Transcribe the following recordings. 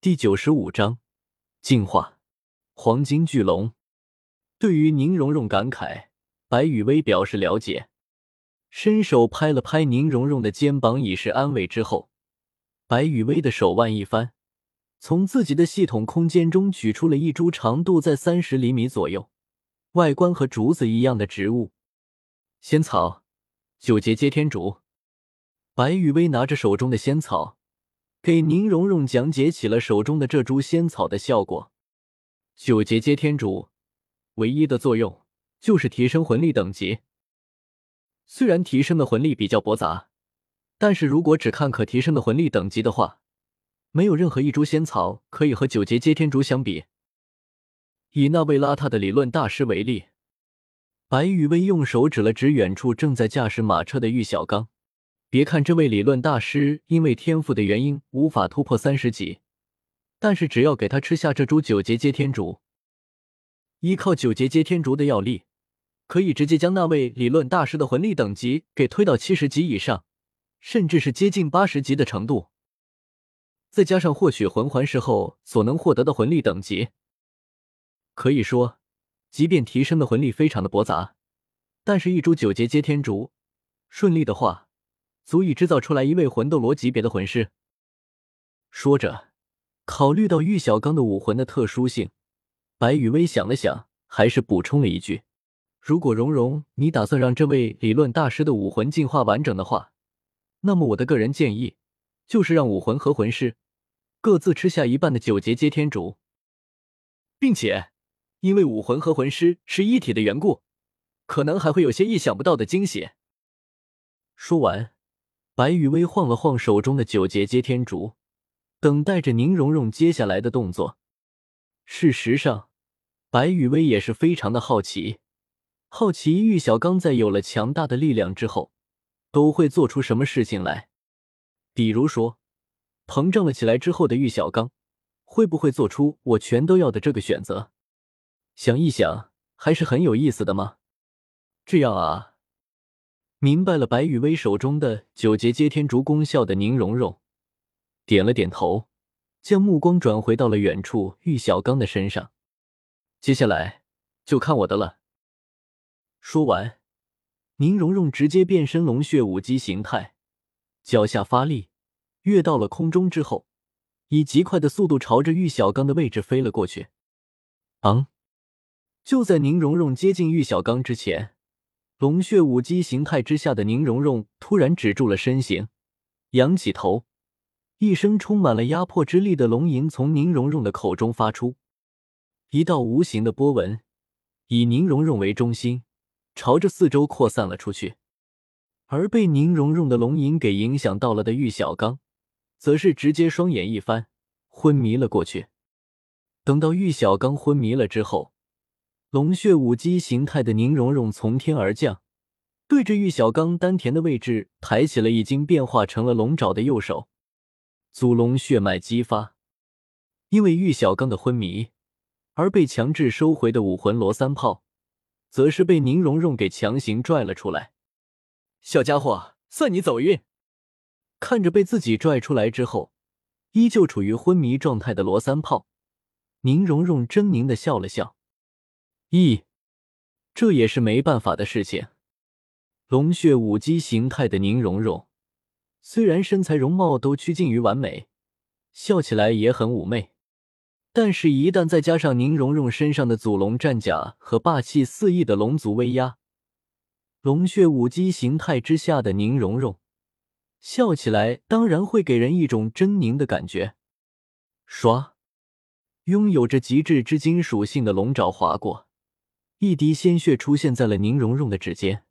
第九十五章进化黄金巨龙。对于宁荣荣感慨，白雨薇表示了解，伸手拍了拍宁荣荣的肩膀以示安慰。之后，白雨薇的手腕一翻，从自己的系统空间中取出了一株长度在三十厘米左右、外观和竹子一样的植物——仙草九节接天竹。白雨薇拿着手中的仙草。给宁荣荣讲解起了手中的这株仙草的效果。九节接天竹唯一的作用就是提升魂力等级。虽然提升的魂力比较驳杂，但是如果只看可提升的魂力等级的话，没有任何一株仙草可以和九节接天竹相比。以那位邋遢的理论大师为例，白羽薇用手指了指远处正在驾驶马车的玉小刚。别看这位理论大师因为天赋的原因无法突破三十级，但是只要给他吃下这株九节接天竹，依靠九节接天竹的药力，可以直接将那位理论大师的魂力等级给推到七十级以上，甚至是接近八十级的程度。再加上获取魂环时候所能获得的魂力等级，可以说，即便提升的魂力非常的驳杂，但是一株九节接天竹，顺利的话。足以制造出来一位魂斗罗级别的魂师。说着，考虑到玉小刚的武魂的特殊性，白羽薇想了想，还是补充了一句：“如果蓉蓉你打算让这位理论大师的武魂进化完整的话，那么我的个人建议就是让武魂和魂师各自吃下一半的九节接天竹，并且因为武魂和魂师是一体的缘故，可能还会有些意想不到的惊喜。”说完。白雨薇晃了晃手中的九节接天竹，等待着宁荣荣接下来的动作。事实上，白雨薇也是非常的好奇，好奇玉小刚在有了强大的力量之后，都会做出什么事情来。比如说，膨胀了起来之后的玉小刚，会不会做出我全都要的这个选择？想一想，还是很有意思的吗？这样啊。明白了白羽薇手中的九节接天竹功效的宁荣荣点了点头，将目光转回到了远处玉小刚的身上。接下来就看我的了。说完，宁荣荣直接变身龙血武姬形态，脚下发力，跃到了空中之后，以极快的速度朝着玉小刚的位置飞了过去。昂！就在宁荣荣接近玉小刚之前。龙血武姬形态之下的宁荣荣突然止住了身形，仰起头，一声充满了压迫之力的龙吟从宁荣荣的口中发出，一道无形的波纹以宁荣荣为中心，朝着四周扩散了出去。而被宁荣荣的龙吟给影响到了的玉小刚，则是直接双眼一翻，昏迷了过去。等到玉小刚昏迷了之后。龙血武姬形态的宁荣荣从天而降，对着玉小刚丹田的位置抬起了已经变化成了龙爪的右手，祖龙血脉激发。因为玉小刚的昏迷而被强制收回的武魂罗三炮，则是被宁荣荣给强行拽了出来。小家伙，算你走运！看着被自己拽出来之后，依旧处于昏迷状态的罗三炮，宁荣荣狰狞的笑了笑。咦，这也是没办法的事情。龙血武姬形态的宁荣荣，虽然身材容貌都趋近于完美，笑起来也很妩媚，但是，一旦再加上宁荣荣身上的祖龙战甲和霸气四溢的龙族威压，龙血武姬形态之下的宁荣荣，笑起来当然会给人一种狰狞的感觉。唰，拥有着极致之金属性的龙爪划过。一滴鲜血出现在了宁荣荣的指尖，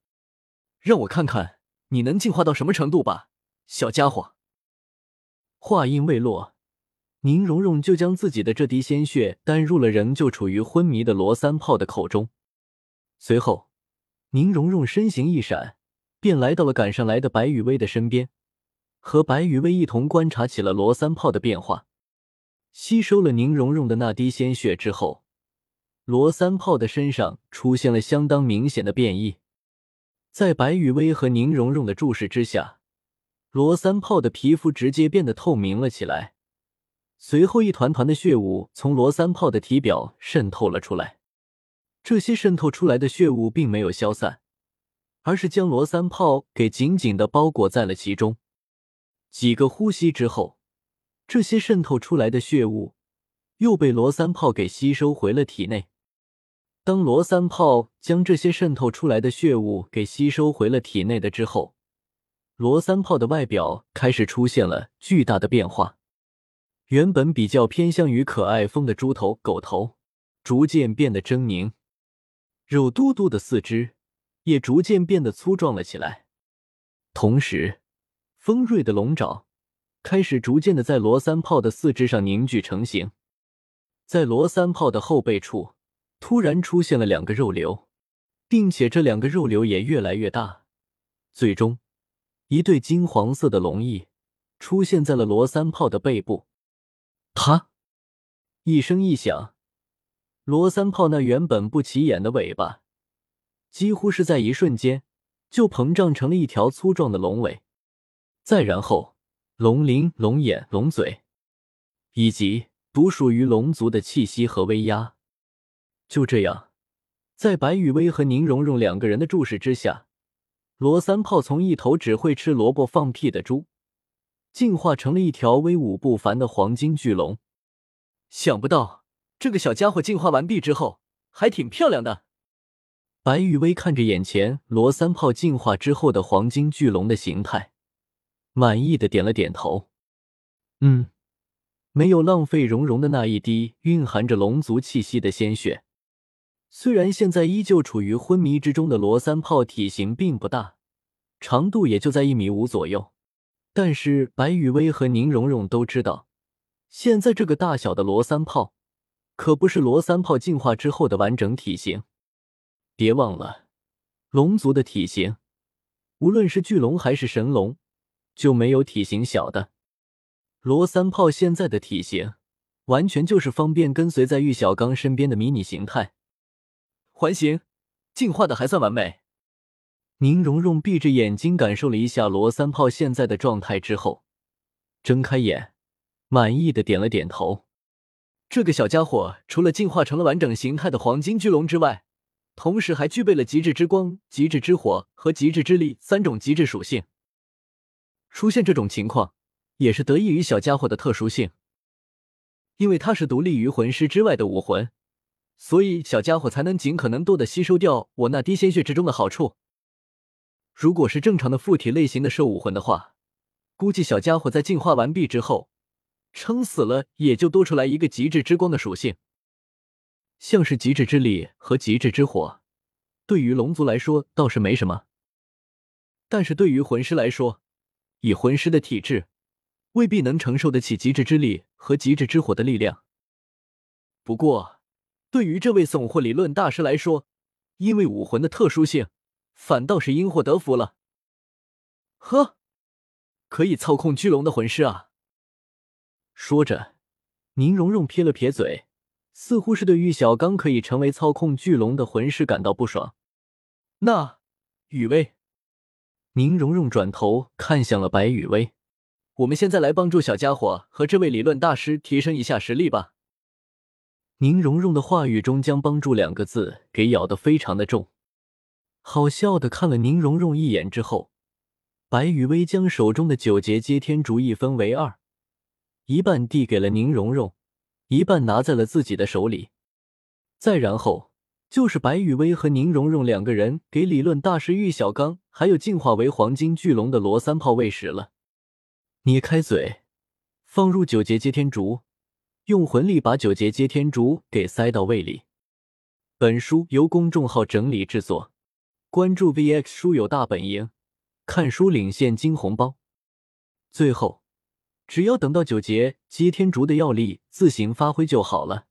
让我看看你能进化到什么程度吧，小家伙。话音未落，宁荣荣就将自己的这滴鲜血丹入了仍旧处于昏迷的罗三炮的口中。随后，宁荣荣身形一闪，便来到了赶上来的白雨薇的身边，和白雨薇一同观察起了罗三炮的变化。吸收了宁荣荣的那滴鲜血之后。罗三炮的身上出现了相当明显的变异，在白雨薇和宁荣荣的注视之下，罗三炮的皮肤直接变得透明了起来，随后一团团的血雾从罗三炮的体表渗透了出来。这些渗透出来的血雾并没有消散，而是将罗三炮给紧紧的包裹在了其中。几个呼吸之后，这些渗透出来的血雾又被罗三炮给吸收回了体内。当罗三炮将这些渗透出来的血雾给吸收回了体内的之后，罗三炮的外表开始出现了巨大的变化。原本比较偏向于可爱风的猪头、狗头，逐渐变得狰狞；肉嘟嘟的四肢也逐渐变得粗壮了起来。同时，锋锐的龙爪开始逐渐的在罗三炮的四肢上凝聚成型，在罗三炮的后背处。突然出现了两个肉瘤，并且这两个肉瘤也越来越大。最终，一对金黄色的龙翼出现在了罗三炮的背部。啪！一声一响，罗三炮那原本不起眼的尾巴，几乎是在一瞬间就膨胀成了一条粗壮的龙尾。再然后，龙鳞、龙眼、龙嘴，以及独属于龙族的气息和威压。就这样，在白雨薇和宁荣荣两个人的注视之下，罗三炮从一头只会吃萝卜放屁的猪，进化成了一条威武不凡的黄金巨龙。想不到这个小家伙进化完毕之后还挺漂亮的。白雨薇看着眼前罗三炮进化之后的黄金巨龙的形态，满意的点了点头。嗯，没有浪费蓉蓉的那一滴蕴含着龙族气息的鲜血。虽然现在依旧处于昏迷之中的罗三炮体型并不大，长度也就在一米五左右，但是白雨薇和宁荣荣都知道，现在这个大小的罗三炮可不是罗三炮进化之后的完整体型。别忘了，龙族的体型，无论是巨龙还是神龙，就没有体型小的。罗三炮现在的体型，完全就是方便跟随在玉小刚身边的迷你形态。环形，进化的还算完美。宁荣荣闭着眼睛感受了一下罗三炮现在的状态之后，睁开眼，满意的点了点头。这个小家伙除了进化成了完整形态的黄金巨龙之外，同时还具备了极致之光、极致之火和极致之力三种极致属性。出现这种情况，也是得益于小家伙的特殊性，因为他是独立于魂师之外的武魂。所以，小家伙才能尽可能多的吸收掉我那滴鲜血之中的好处。如果是正常的附体类型的兽武魂的话，估计小家伙在进化完毕之后，撑死了也就多出来一个极致之光的属性。像是极致之力和极致之火，对于龙族来说倒是没什么，但是对于魂师来说，以魂师的体质，未必能承受得起极致之力和极致之火的力量。不过，对于这位送货理论大师来说，因为武魂的特殊性，反倒是因祸得福了。呵，可以操控巨龙的魂师啊！说着，宁荣荣撇了撇嘴，似乎是对玉小刚可以成为操控巨龙的魂师感到不爽。那雨薇，宁荣荣转头看向了白雨薇，我们现在来帮助小家伙和这位理论大师提升一下实力吧。宁荣荣的话语中将“帮助”两个字给咬得非常的重，好笑的看了宁荣荣一眼之后，白雨薇将手中的九节接天竹一分为二，一半递给了宁荣荣，一半拿在了自己的手里。再然后就是白雨薇和宁荣荣两个人给理论大师玉小刚，还有进化为黄金巨龙的罗三炮喂食了。你开嘴，放入九节接天竹。用魂力把九节接天竹给塞到胃里。本书由公众号整理制作，关注 VX 书友大本营，看书领现金红包。最后，只要等到九节接天竹的药力自行发挥就好了。